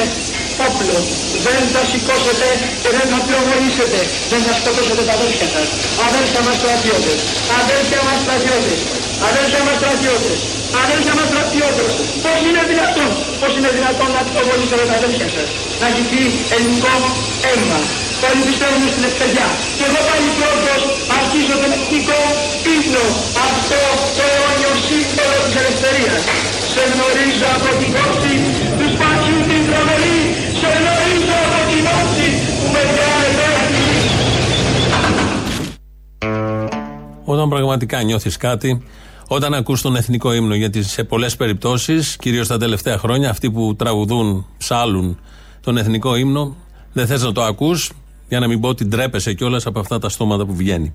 όπλος. Δεν θα σηκώσετε και δεν θα πυροβολήσετε. Δεν θα σκοτώσετε τα αδέρφια σας. Αδέρφια μας στρατιώτες. Αδέρφια μας στρατιώτες. Αδέρφια μας στρατιώτες. Αδέρφια μας στρατιώτες. Πώς είναι δυνατόν. Πώς είναι δυνατόν να πυροβολήσετε τα αδέρφια σας; Να χυθεί ελληνικό αίμα. Όλοι πιστεύουν στην ευκαιριά. Και εγώ πάλι πρώτος αρχίζω τον εθνικό ύπνο. Αυτό το αιώνιο σύμβολο της ελευθερίας. Σε γνωρίζω από την κόψη του σπάσιου την τρομερή. Όταν πραγματικά νιώθεις κάτι, όταν ακούς τον εθνικό ύμνο, γιατί σε πολλές περιπτώσεις, κυρίως τα τελευταία χρόνια, αυτοί που τραγουδούν, ψάλουν τον εθνικό ύμνο, δεν θες να το ακούς, για να μην πω ότι ντρέπεσαι κιόλας από αυτά τα στόματα που βγαίνει.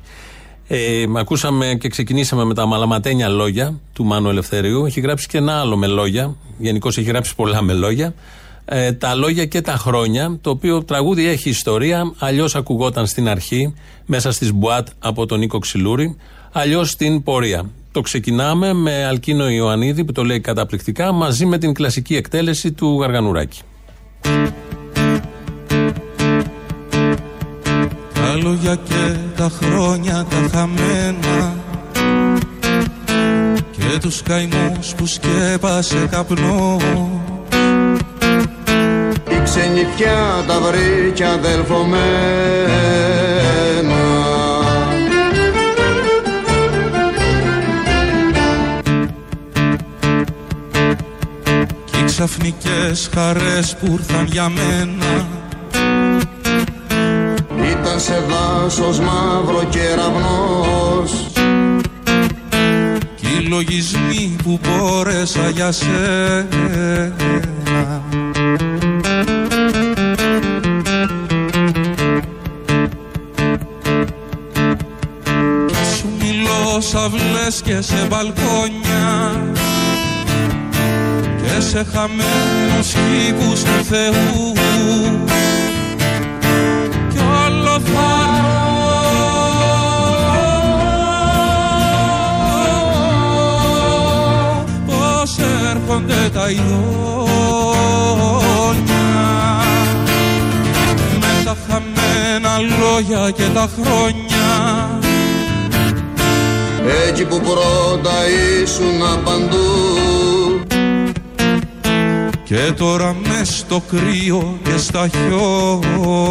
Ε, ακούσαμε και ξεκινήσαμε με τα μαλαματένια λόγια του Μάνου Ελευθερίου. Έχει γράψει και ένα άλλο με λόγια. Γενικώς έχει γράψει πολλά με λόγια. Ε, τα λόγια και τα χρόνια. Το οποίο τραγούδι έχει ιστορία. Αλλιώς ακουγόταν στην αρχή, μέσα στις μπουάτ από τον Νίκο Ξυλούρη. Αλλιώς στην πορεία. Το ξεκινάμε με Αλκίνο Ιωαννίδη που το λέει καταπληκτικά μαζί με την κλασική εκτέλεση του Γαργανουράκη. Τα λόγια και τα χρόνια τα χαμένα Και τους καημούς που σκέπασε καπνό Η ξενιτιά τα βρήκε αδελφομένα Κι οι ξαφνικές χαρές που ήρθαν για μένα. Ήταν σε δάσος μαύρο κεραυνός Κι οι λογισμοί που μπόρεσα για σένα μιλώ σαυλές και σε μπαλκόνια. Και σε χαμένους κήπους του Θεού. Κι όλο θα πως έρχονται τα ειδόνια με τα χαμένα λόγια και τα χρόνια Έτσι που πρώτα ήσουν παντού και τώρα μες στο κρύο και στα χιόνια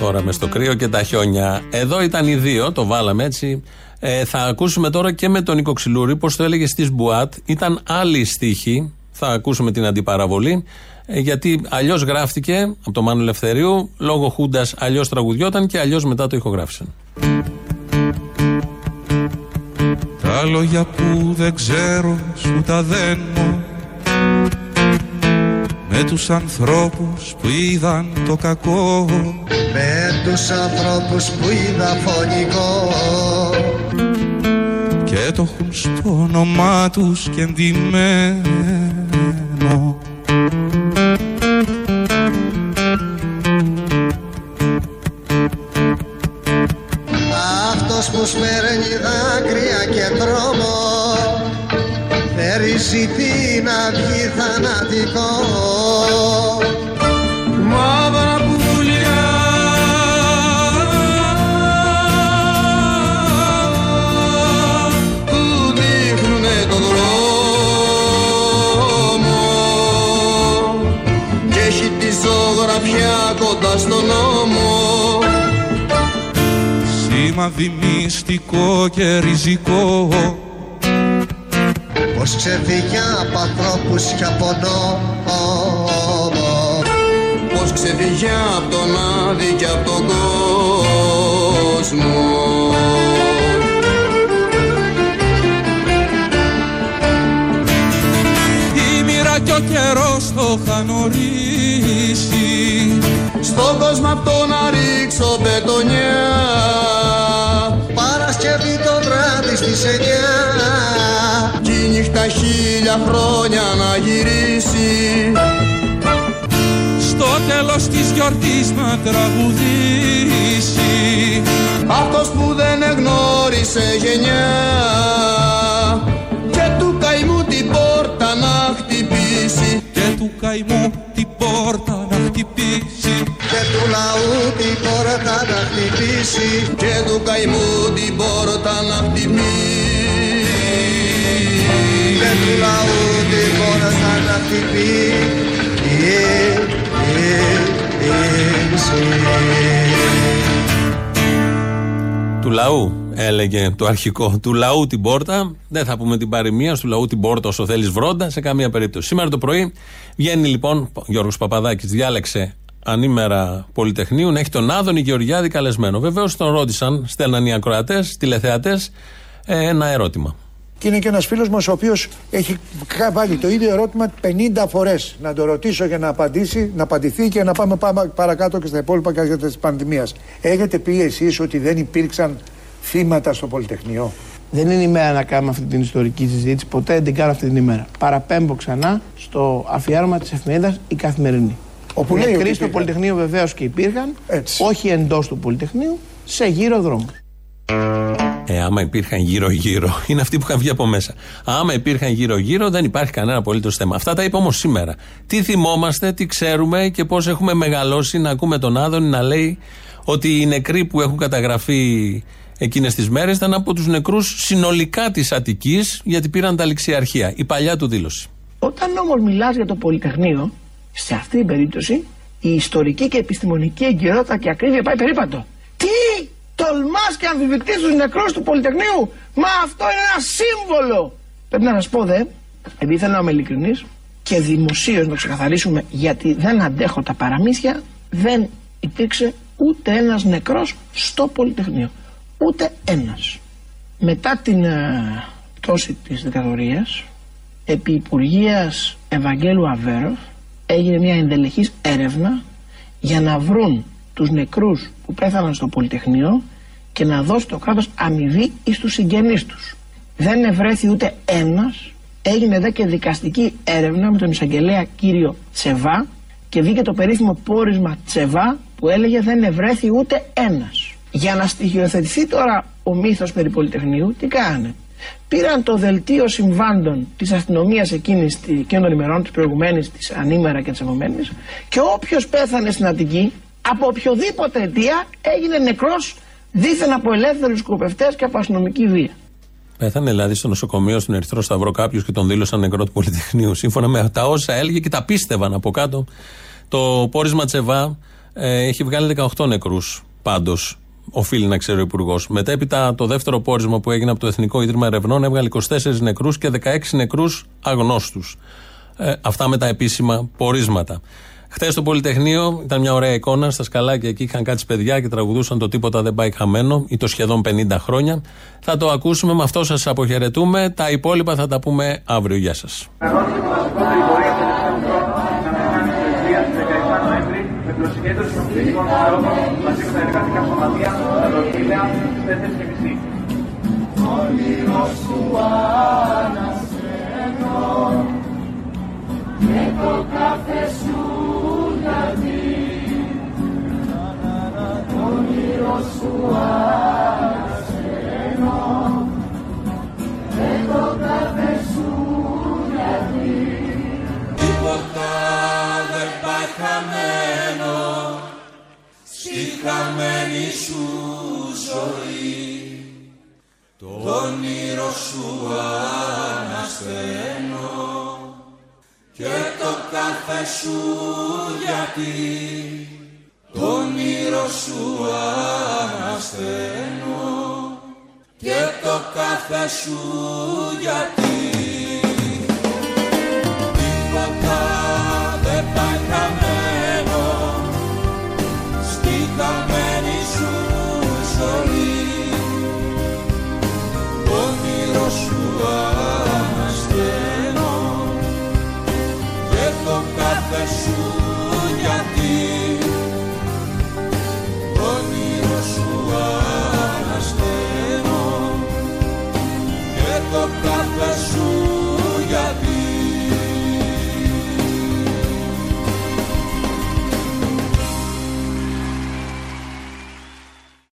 Τώρα μες στο κρύο και τα χιόνια. Εδώ ήταν οι δύο, το βάλαμε έτσι. Ε, θα ακούσουμε τώρα και με τον Νίκο Ξυλούρη, πώς το έλεγε στις Μπουάτ. Ήταν άλλη στίχη. Θα ακούσουμε την αντιπαραβολή. Ε, γιατί αλλιώς γράφτηκε από το Μάνο Ελευθερίου, λόγω Χούντας αλλιώς τραγουδιόταν και αλλιώς μετά το ηχογράφησαν. Τα λόγια που δεν ξέρω σου τα δένω. Με τους ανθρώπους που είδαν το κακό. Με τους ανθρώπους που είδα φωνικό. Και το έχουν στο όνομά τους και εντυμένο σπέρνει δάκρυα και τρόμο. Περιζητεί να βγει θανατικό Σημάδι μυστικό και ριζικό. Πως ξεφύγει από ανθρώπους και από νόμο. Πως ξεφύγει από τον άδει και από τον κόσμο. Η μοίρα κι ο καιρός το είχαν ορίσει Στον κόσμο αυτό να ρίξω μπετονιά Παρασκευή το πάλι στις εννιά Κι η νύχτα χίλια χρόνια να γυρίσει Στο τέλος της γιορτής να τραγουδήσει. Αυτός που δεν εγνώρισε γενιά. Και του καημού την πόρτα να χτυπήσει. Και του καημού την πόρτα λαού την πόρτα να χτυπήσει Και του καημού την πόρτα να χτυπήσει Και του λαού την πόρτα να χτυπήσει Του λαού έλεγε το αρχικό. Του λαού την πόρτα. Δεν θα πούμε την παροιμία. Του λαού την πόρτα όσο θέλεις βρόντας σε καμία περίπτωση. Σήμερα το πρωί βγαίνει λοιπόν ο Γιώργος Παπαδάκης, διάλεξε ανήμερα Πολυτεχνείου να έχει τον Άδωνη Γεωργιάδη καλεσμένο. Βεβαίως τον ρώτησαν, στέλναν οι ακροατές, τηλεθεατές, ένα ερώτημα. Και είναι και ένας φίλος μας ο οποίος έχει βάλει το ίδιο ερώτημα 50 φορές. Να το ρωτήσω για να απαντήσει, να απαντηθεί και να πάμε παρακάτω και στα υπόλοιπα και τη πανδημία. Έχετε πει εσείς ότι δεν υπήρξαν θύματα στο Πολυτεχνείο; Δεν είναι η μέρα να κάνουμε αυτή την ιστορική συζήτηση. Ποτέ δεν την κάνω αυτή την ημέρα. Παραπέμπω ξανά στο αφιέρωμα της εφημερίδας Η Καθημερινή. Όπου Οι λέει ότι νεκροί στο υπήρχαν. Πολυτεχνείο βεβαίως και υπήρχαν, όχι εντός του Πολυτεχνείου, σε γύρω δρόμο. Ε, άμα υπήρχαν γύρω-γύρω, είναι αυτοί που είχαν βγει από μέσα. Άμα υπήρχαν γύρω-γύρω, δεν υπάρχει κανένα απολύτως θέμα. Αυτά τα είπε όμως σήμερα. Τι θυμόμαστε, τι ξέρουμε και πώς έχουμε μεγαλώσει να ακούμε τον Άδωνη να λέει ότι οι νεκροί που έχουν καταγραφεί εκείνες τις μέρες ήταν από τους νεκρούς συνολικά της Αττικής, γιατί πήραν τα ληξιαρχεία. Η παλιά του δήλωση. Όταν όμως μιλάς για το Πολυτεχνείο, σε αυτή την περίπτωση η ιστορική και επιστημονική εγκυρότητα και ακρίβεια πάει περίπατο. Τι! Τολμάς και αμφιβητείς τους νεκρούς του Πολυτεχνείου! Μα αυτό είναι ένα σύμβολο! Πρέπει να σας πω δε, επειδή θέλω να είμαι ειλικρινής και δημοσίως να ξεκαθαρίσουμε γιατί δεν αντέχω τα παραμύθια, δεν υπήρξε ούτε ένας νεκρός στο Πολυτεχνείο. Ούτε ένας. Μετά την ε, πτώση της δικτατορίας επί Υπουργείας Ευαγγέλου Αβέροφ έγινε μια ενδελεχής έρευνα για να βρουν τους νεκρούς που πέθαναν στο Πολυτεχνείο και να δώσει το κράτος αμοιβή εις τους συγγενείς τους. Δεν ευρέθη ούτε ένας, έγινε δε και δικαστική έρευνα με τον εισαγγελέα κύριο Τσεβά και βγήκε το περίφημο πόρισμα Τσεβά που έλεγε δεν ευρέθη ούτε ένας. Για να στοιχειοθετηθεί τώρα ο μύθος περί Πολυτεχνείου, τι κάνανε. Πήραν το δελτίο συμβάντων της αστυνομίας εκείνης, εκείνων των ημερών, της προηγουμένης, της ανήμερα και της επομένης και όποιος πέθανε στην Αττική, από οποιοδήποτε αιτία, έγινε νεκρός δίθεν από ελεύθερους σκοπευτές και από αστυνομική βία. Πέθανε δηλαδή στο νοσοκομείο στον Ερυθρό Σταυρό κάποιος και τον δήλωσαν νεκρό του Πολυτεχνείου. Σύμφωνα με τα όσα έλεγε και τα πίστευαν από κάτω. Το πόρισμα Τσεβά ε, έχει βγάλει 18 νεκρούς πάντως. Οφείλει να ξέρει ο Υπουργός. Μετέπειτα το δεύτερο πόρισμα που έγινε από το Εθνικό Ίδρυμα Ερευνών έβγαλε 24 νεκρούς και 16 νεκρούς αγνώστους. Ε, αυτά με τα επίσημα πορίσματα. Χθες στο Πολυτεχνείο ήταν μια ωραία εικόνα. Στα σκαλάκια εκεί είχαν κάτσει παιδιά και τραγουδούσαν το Τίποτα δεν πάει χαμένο ή το σχεδόν 50 χρόνια. Θα το ακούσουμε, με αυτό σας αποχαιρετούμε. Τα υπόλοιπα θα τα πούμε αύριο. Γεια σας. με Όνειρο γιατί το όνειρο σου ανασταίνω και το κάθε σου γιατί